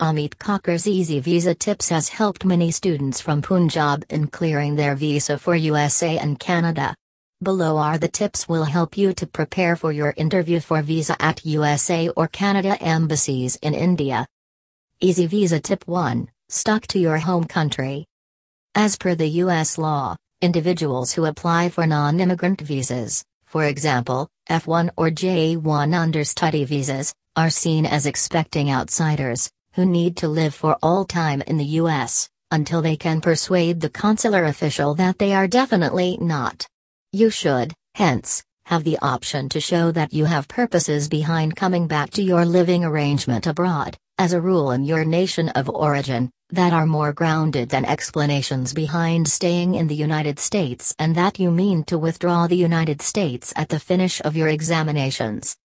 Amit Kakkar's Easy Visa Tips has helped many students from Punjab in clearing their visa for USA and Canada. Below are the tips will help you to prepare for your interview for visa at USA or Canada embassies in India. Easy Visa Tip 1 Stuck to your home country. As per the U.S. law, individuals who apply for non immigrant visas, for example, F1 or J1 understudy visas, are seen as expecting outsiders, who need to live for all time in the U.S., until they can persuade the consular official that they are definitely not. You should, hence, have the option to show that you have purposes behind coming back to your living arrangement abroad, as a rule in your nation of origin, that are more grounded than explanations behind staying in the United States and that you mean to withdraw the United States at the finish of your examinations.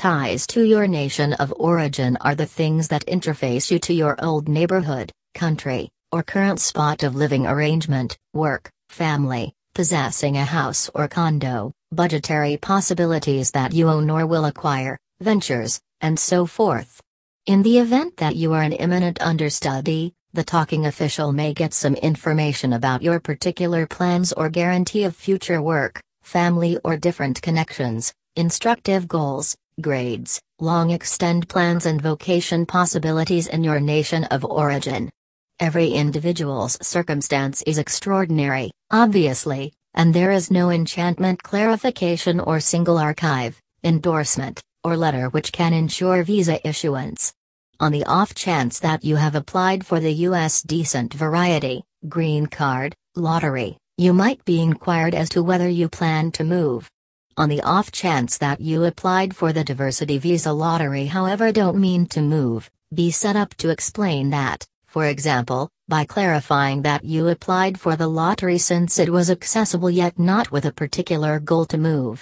Ties to your nation of origin are the things that interface you to your old neighborhood, country, or current spot of living arrangement, work, family, possessing a house or condo, budgetary possibilities that you own or will acquire, ventures, and so forth. In the event that you are an imminent understudy, the talking official may get some information about your particular plans or guarantee of future work, family, or different connections, instructive goals, grades, long extend plans and vocation possibilities in your nation of origin. Every individual's circumstance is extraordinary, obviously, and there is no enchantment clarification or single archive, endorsement, or letter which can ensure visa issuance. On the off chance that you have applied for the U.S. Decent Variety, Green Card, Lottery, you might be inquired as to whether you plan to move. On the off chance that you applied for the Diversity Visa Lottery however don't mean to move, be set up to explain that, for example, by clarifying that you applied for the lottery since it was accessible yet not with a particular goal to move.